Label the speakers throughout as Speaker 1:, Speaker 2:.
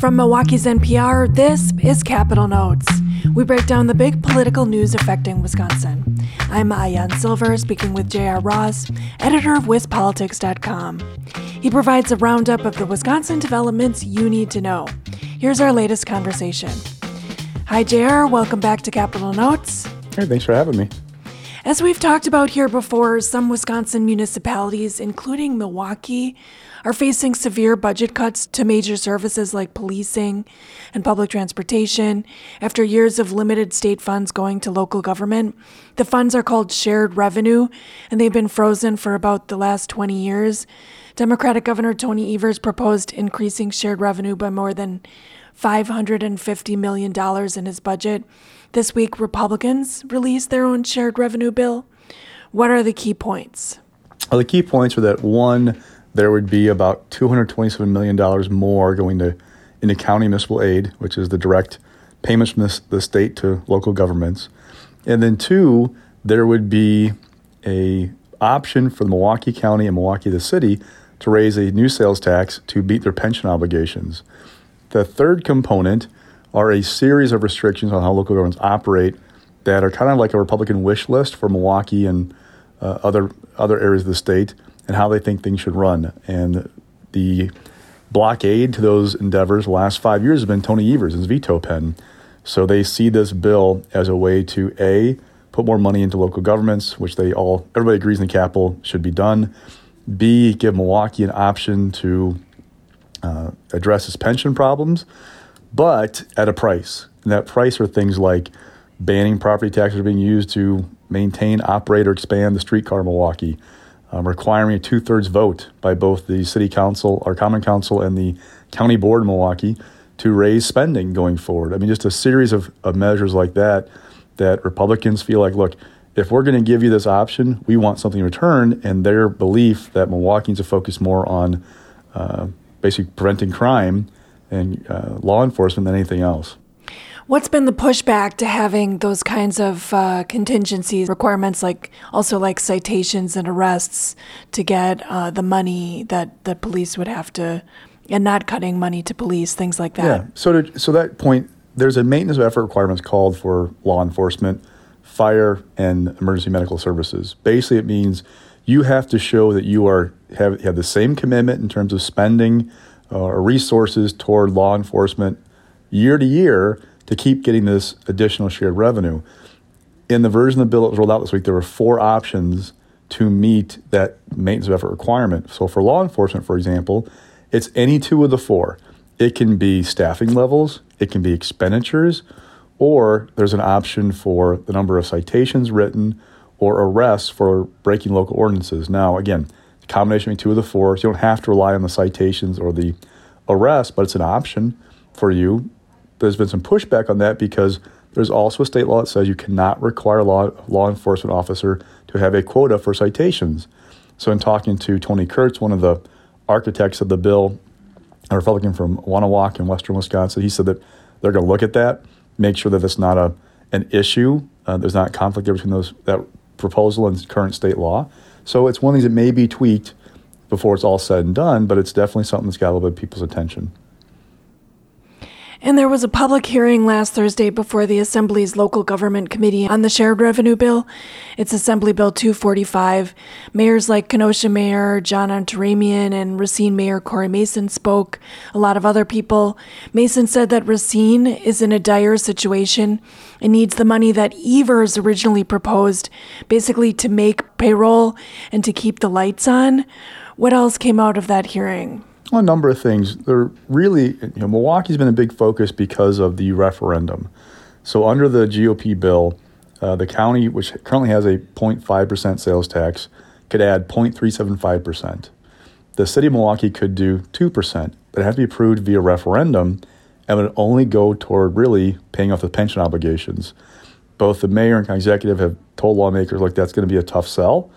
Speaker 1: From Milwaukee's NPR, this is Capital Notes. We break down the big political news affecting Wisconsin. I'm Maayan Silver, speaking with J.R. Ross, editor of WisPolitics.com. He provides a roundup of the Wisconsin developments you need to know. Here's our latest conversation. Hi, JR. Welcome back to Capital Notes.
Speaker 2: Hey, thanks for having me.
Speaker 1: As we've talked about here before, some Wisconsin municipalities, including Milwaukee, are facing severe budget cuts to major services like policing and public transportation after years of limited state funds going to local government. The funds are called shared revenue, and they've been frozen for about the last 20 years. Democratic Governor Tony Evers proposed increasing shared revenue by more than $550 million in his budget. This week, Republicans released their own shared revenue bill. What are the key points?
Speaker 2: Well, the key points are that one, there would be about $227 million more going to into county municipal aid, which is the direct payments from the state to local governments. And then two, there would be a option for the Milwaukee County and Milwaukee the city to raise a new sales tax to meet their pension obligations. The third component are a series of restrictions on how local governments operate that are kind of like a Republican wish list for Milwaukee and uh, other other areas of the state and how they think things should run. And the blockade to those endeavors the last five years has been Tony Evers' his veto pen. So they see this bill as a way to a put more money into local governments, which they all everybody agrees in the capital should be done. B give Milwaukee an option to uh, address its pension problems, but at a price. And that price are things like banning property taxes being used to maintain, operate, or expand the streetcar Milwaukee, um, requiring a two thirds vote by both the city council, our common council, and the county board in Milwaukee to raise spending going forward. I mean, just a series of, of measures like that that Republicans feel like, look, if we're going to give you this option, we want something in return. And their belief that Milwaukee needs to focus more on uh, basically preventing crime and uh, law enforcement than anything else.
Speaker 1: What's been the pushback to having those kinds of uh, contingencies requirements, like also like citations and arrests, to get uh, the money that the police would have to, and not cutting money to police, things like that.
Speaker 2: Yeah. So to, so that point, there's a maintenance of effort requirements called for law enforcement, fire, and emergency medical services. Basically, it means you have to show that you are have, have the same commitment in terms of spending uh, or resources toward law enforcement year to year to keep getting this additional shared revenue. In the version of the bill that was rolled out this week, there were four options to meet that maintenance of effort requirement. So for law enforcement, for example, it's any two of the four. It can be staffing levels, it can be expenditures, or there's an option for the number of citations written or arrests for breaking local ordinances. Now, again, the combination of two of the four, so you don't have to rely on the citations or the arrest, but it's an option for you. There's been some pushback on that because there's also a state law that says you cannot require a law, law enforcement officer to have a quota for citations. So, in talking to Tony Kurtz, one of the architects of the bill, a Republican from Wonewoc in western Wisconsin, he said that they're going to look at that, make sure that it's not a an issue. Uh, there's not conflict between those that proposal and current state law. So it's one of these that may be tweaked before it's all said and done, but it's definitely something that's got a little bit of people's attention.
Speaker 1: And there was a public hearing last Thursday before the Assembly's Local Government Committee on the Shared Revenue Bill. It's Assembly Bill 245. Mayors like Kenosha Mayor John Antaramian and Racine Mayor Cory Mason spoke. A lot of other people. Mason said that Racine is in a dire situation and needs the money that Evers originally proposed, basically to make payroll and to keep the lights on. What else came out of that hearing?
Speaker 2: A number of things. They're really, you know, Milwaukee's been a big focus because of the referendum. So under the GOP bill, uh, the county, which currently has a 0.5% sales tax, could add 0.375%. The city of Milwaukee could do 2%, but it has to be approved via referendum and would only go toward really paying off the pension obligations. Both the mayor and executive have told lawmakers, like, that's going to be a tough sell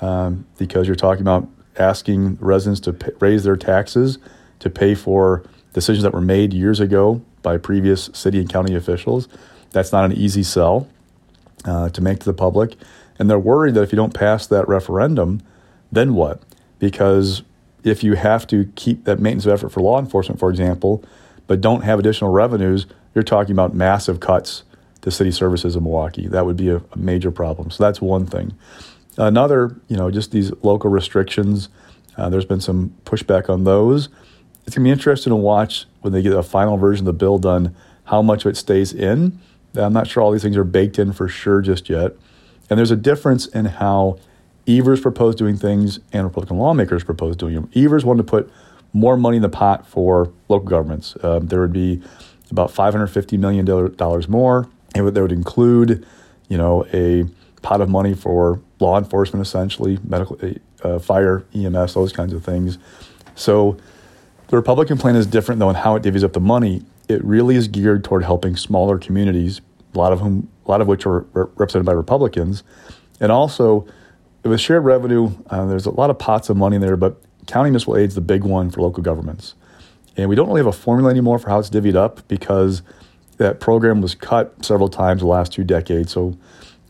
Speaker 2: um, because you're talking about asking residents to pay, raise their taxes to pay for decisions that were made years ago by previous city and county officials. That's not an easy sell uh, to make to the public. And they're worried that if you don't pass that referendum, then what? Because if you have to keep that maintenance of effort for law enforcement, for example, but don't have additional revenues, you're talking about massive cuts to city services in Milwaukee. That would be a, a major problem. So that's one thing. Another, you know, just these local restrictions. Uh, there's been some pushback on those. It's going to be interesting to watch when they get a final version of the bill done, how much of it stays in. I'm not sure all these things are baked in for sure just yet. And there's a difference in how Evers proposed doing things and Republican lawmakers proposed doing them. Evers wanted to put more money in the pot for local governments. Um, there would be about $550 million more. And that would include, you know, a pot of money for law enforcement, essentially, medical, uh, fire, EMS, those kinds of things. So the Republican plan is different, though, in how it divvies up the money. It really is geared toward helping smaller communities, a lot of whom, a lot of which are represented by Republicans, and also with shared revenue. Uh, there's a lot of pots of money there, but county municipal aid is the big one for local governments, and we don't really have a formula anymore for how it's divvied up because that program was cut several times the last two decades. So,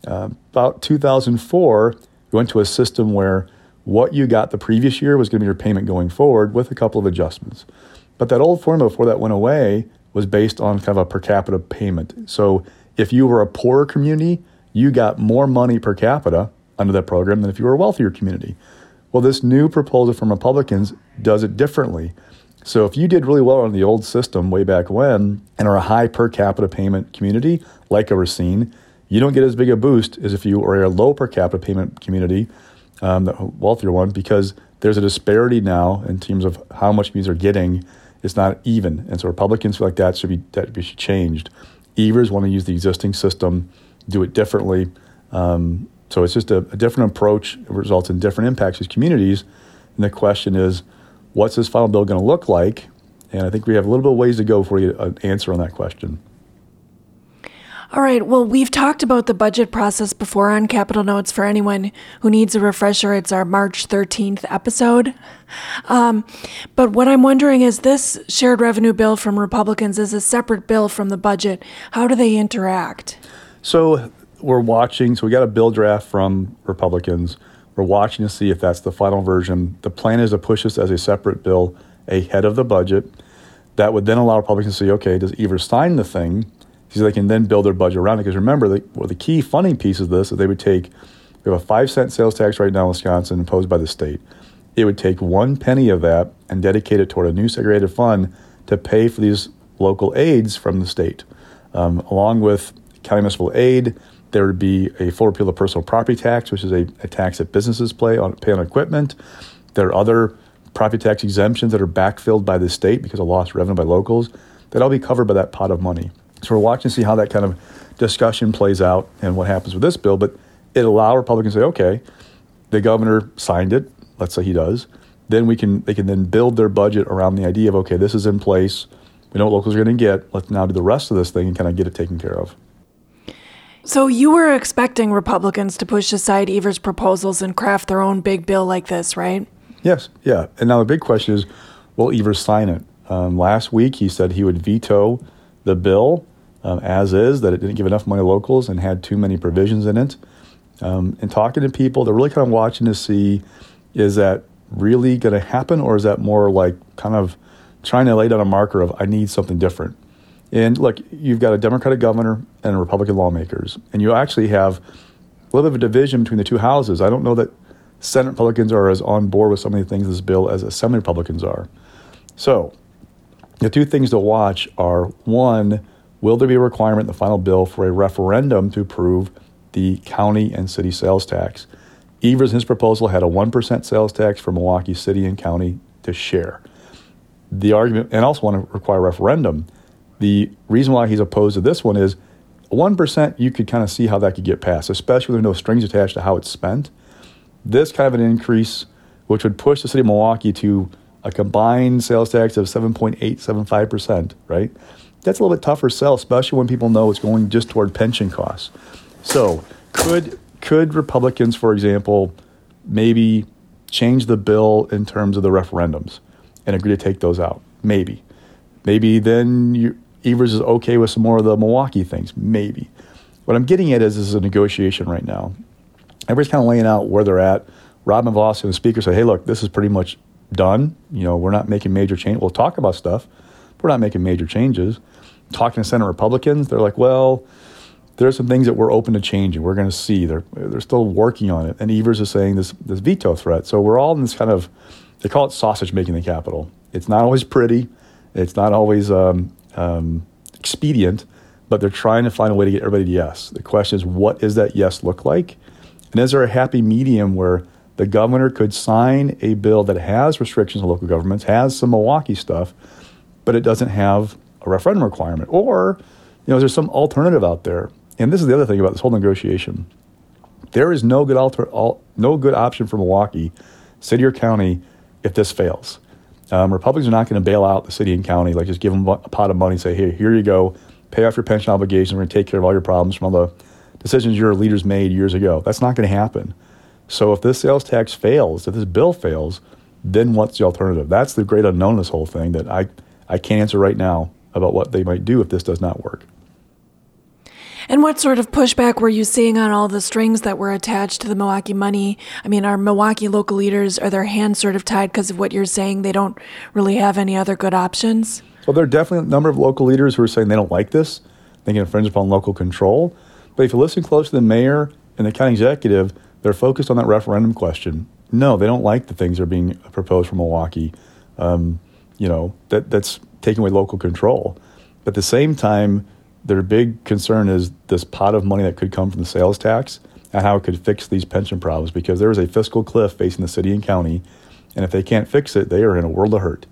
Speaker 2: uh, about 2004, we went to a system where what you got the previous year was going to be your payment going forward with a couple of adjustments. But that old formula before that went away was based on kind of a per capita payment. So if you were a poorer community, you got more money per capita under that program than if you were a wealthier community. Well, this new proposal from Republicans does it differently. So if you did really well on the old system way back when and are a high per capita payment community like a Racine, you don't get as big a boost as if you are a low per capita payment community um, the wealthier one, because there's a disparity now in terms of how much communities are getting. It's not even, and so Republicans feel like that should be that should be changed. Evers want to use the existing system, do it differently. Um, so it's just a, a, different approach. It results in different impacts as communities. And the question is, what's this final bill going to look like? And I think we have a little bit of ways to go before we get an answer on that question.
Speaker 1: All right. Well, we've talked about the budget process before on Capital Notes. For anyone who needs a refresher, it's our March 13th episode. Um, but what I'm wondering is this shared revenue bill from Republicans is a separate bill from the budget. How do they interact?
Speaker 2: So we're watching. So we got a bill draft from Republicans. We're watching to see if that's the final version. The plan is to push this as a separate bill ahead of the budget. That would then allow Republicans to see, okay, does Evers sign the thing? So they can then build their budget around it. Because remember, the, well, the key funding piece of this is they would take, we have a five cent sales tax right now in Wisconsin imposed by the state. It would take one penny of that and dedicate it toward a new segregated fund to pay for these local aids from the state. Um, along with county municipal aid, there would be a full repeal of personal property tax, which is a, a tax that businesses pay on, pay on equipment. There are other property tax exemptions that are backfilled by the state because of lost revenue by locals. That'll be covered by that pot of money. So we're watching to see how that kind of discussion plays out and what happens with this bill. But it allow Republicans to say, okay, the governor signed it. Let's say he does. Then we can they can then build their budget around the idea of okay, this is in place. We know what locals are going to get. Let's now do the rest of this thing and kind of get it taken care of.
Speaker 1: So you were expecting Republicans to push aside Evers' proposals and craft their own big bill like this, right?
Speaker 2: Yes, yeah. And now the big question is, will Evers sign it? Um, last week he said he would veto the bill um, as is, that it didn't give enough money to locals and had too many provisions in it. Um, and talking to people, they're really kind of watching to see is that really going to happen or is that more like kind of trying to lay down a marker of I need something different? And look, you've got a Democratic governor and Republican lawmakers, and you actually have a little bit of a division between the two houses. I don't know that Senate Republicans are as on board with some of the things in this bill as Assembly Republicans are. So the two things to watch are one, will there be a requirement in the final bill for a referendum to approve the county and city sales tax? Evers, in his proposal, had a 1% sales tax for Milwaukee City and County to share. The argument, and also want to require a referendum. The reason why he's opposed to this one is 1%, you could kind of see how that could get passed, especially with no strings attached to how it's spent. This kind of an increase, which would push the city of Milwaukee to a combined sales tax of 7.875%, right? That's a little bit tougher sell, especially when people know it's going just toward pension costs. So, could could Republicans, for example, maybe change the bill in terms of the referendums and agree to take those out? Maybe. Maybe then you, Evers is okay with some more of the Milwaukee things. Maybe. What I'm getting at is this is a negotiation right now. Everybody's kind of laying out where they're at. Robin Vos, the speaker, said, hey, look, this is pretty much done. You know, we're not making major change. We'll talk about stuff, we're not making major changes. Talking to Senate Republicans, they're like, well, there are some things that we're open to changing. We're going to see. They're they're still working on it. And Evers is saying this this veto threat. So we're all in this kind of they call it sausage making the Capitol. It's not always pretty. It's not always um, um, expedient, but they're trying to find a way to get everybody to yes. The question is, what does that yes look like? And is there a happy medium where the governor could sign a bill that has restrictions on local governments, has some Milwaukee stuff, but it doesn't have a referendum requirement? Or, you know, is there some alternative out there? And this is the other thing about this whole negotiation. There is no good alter, all, no good option for Milwaukee, city or county, if this fails. Um, Republicans are not going to bail out the city and county, like just give them a pot of money and say, hey, here you go, pay off your pension obligations, we're going to take care of all your problems from all the decisions your leaders made years ago. That's not going to happen. So if this sales tax fails, if this bill fails, then what's the alternative? That's the great unknown in this whole thing that I, I can't answer right now about what they might do if this does not work.
Speaker 1: And what sort of pushback were you seeing on all the strings that were attached to the Milwaukee money? I mean, are Milwaukee local leaders, are their hands sort of tied because of what you're saying? They don't really have any other good options?
Speaker 2: Well, there are definitely a number of local leaders who are saying they don't like this, they can infringe upon local control. But if you listen close to the mayor and the county executive, they're focused on that referendum question. No, they don't like the things that are being proposed for Milwaukee. Um, you know, that, that's taking away local control. But at the same time, their big concern is this pot of money that could come from the sales tax and how it could fix these pension problems because there is a fiscal cliff facing the city and county. And if they can't fix it, they are in a world of hurt.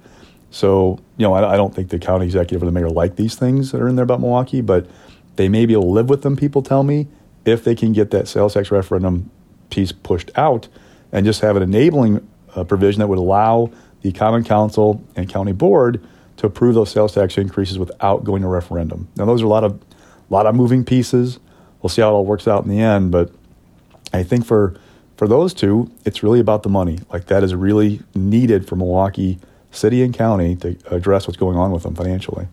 Speaker 2: So, you know, I, I don't think the county executive or the mayor like these things that are in there about Milwaukee, but they may be able to live with them, people tell me, if they can get that sales tax referendum piece pushed out and just have an enabling uh, provision that would allow the Common Council and County Board to approve those sales tax increases without going to referendum. Now, those are a lot of, lot of moving pieces. We'll see how it all works out in the end, but I think for for those two, it's really about the money. Like that is really needed for Milwaukee City and County to address what's going on with them financially.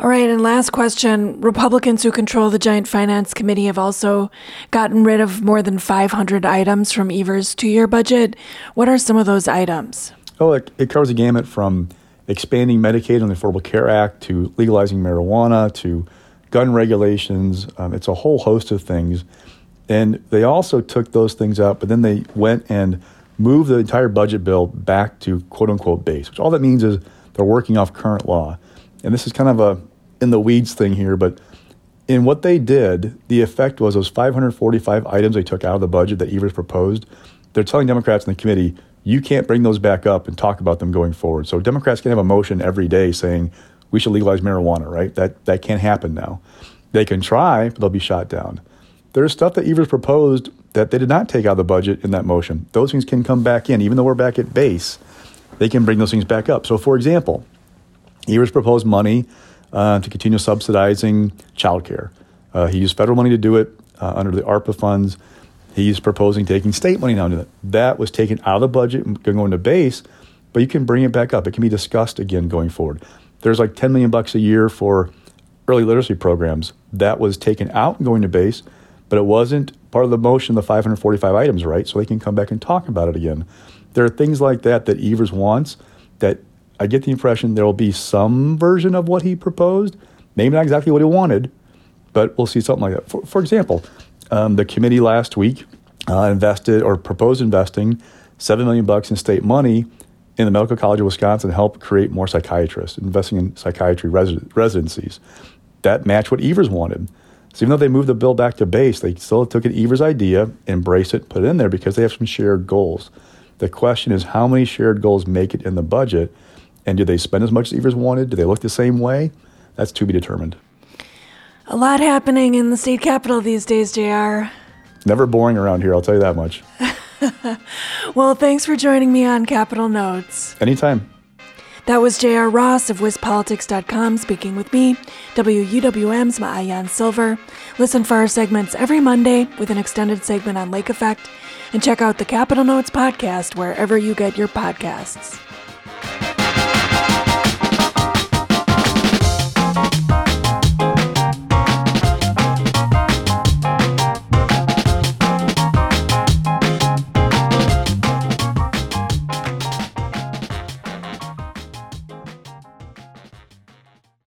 Speaker 1: All right, and last question. Republicans who control the Joint Finance Committee have also gotten rid of more than 500 items from Evers' two year budget. What are some of those items?
Speaker 2: Oh, it, it covers a gamut from expanding Medicaid and the Affordable Care Act to legalizing marijuana to gun regulations. Um, it's a whole host of things. And they also took those things out, but then they went and moved the entire budget bill back to quote unquote base, which all that means is they're working off current law. And this is kind of a in the weeds thing here, but in what they did, the effect was those 545 items they took out of the budget that Evers proposed. They're telling Democrats in the committee, you can't bring those back up and talk about them going forward. So Democrats can have a motion every day saying we should legalize marijuana, right? That that can't happen now. They can try, but they'll be shot down. There's stuff that Evers proposed that they did not take out of the budget in that motion. Those things can come back in, even though we're back at base. They can bring those things back up. So, for example, Evers proposed money uh, to continue subsidizing childcare. Uh, he used federal money to do it uh, under the ARPA funds. He's proposing taking state money now. That that was taken out of the budget and going to base, but you can bring it back up. It can be discussed again going forward. There's like 10 million bucks a year for early literacy programs. That was taken out and going to base, but it wasn't part of the motion, the 545 items, right? So they can come back and talk about it again. There are things like that that Evers wants that I get the impression there will be some version of what he proposed, maybe not exactly what he wanted, but we'll see something like that. For, for example, um, the committee last week uh, invested or proposed investing seven million bucks in state money in the Medical College of Wisconsin to help create more psychiatrists, investing in psychiatry residencies. That matched what Evers wanted. So even though they moved the bill back to base, they still took an Evers idea, embraced it, put it in there because they have some shared goals. The question is how many shared goals make it in the budget, and do they spend as much as Evers wanted? Do they look the same way? That's to be determined.
Speaker 1: A lot happening in the state capitol these days, JR.
Speaker 2: Never boring around here, I'll tell you that much.
Speaker 1: well, thanks for joining me on Capital Notes.
Speaker 2: Anytime.
Speaker 1: That was J.R. Ross of WisPolitics.com speaking with me, WUWM's Maayan Silver. Listen for our segments every Monday with an extended segment on Lake Effect, and check out the Capital Notes podcast wherever you get your podcasts.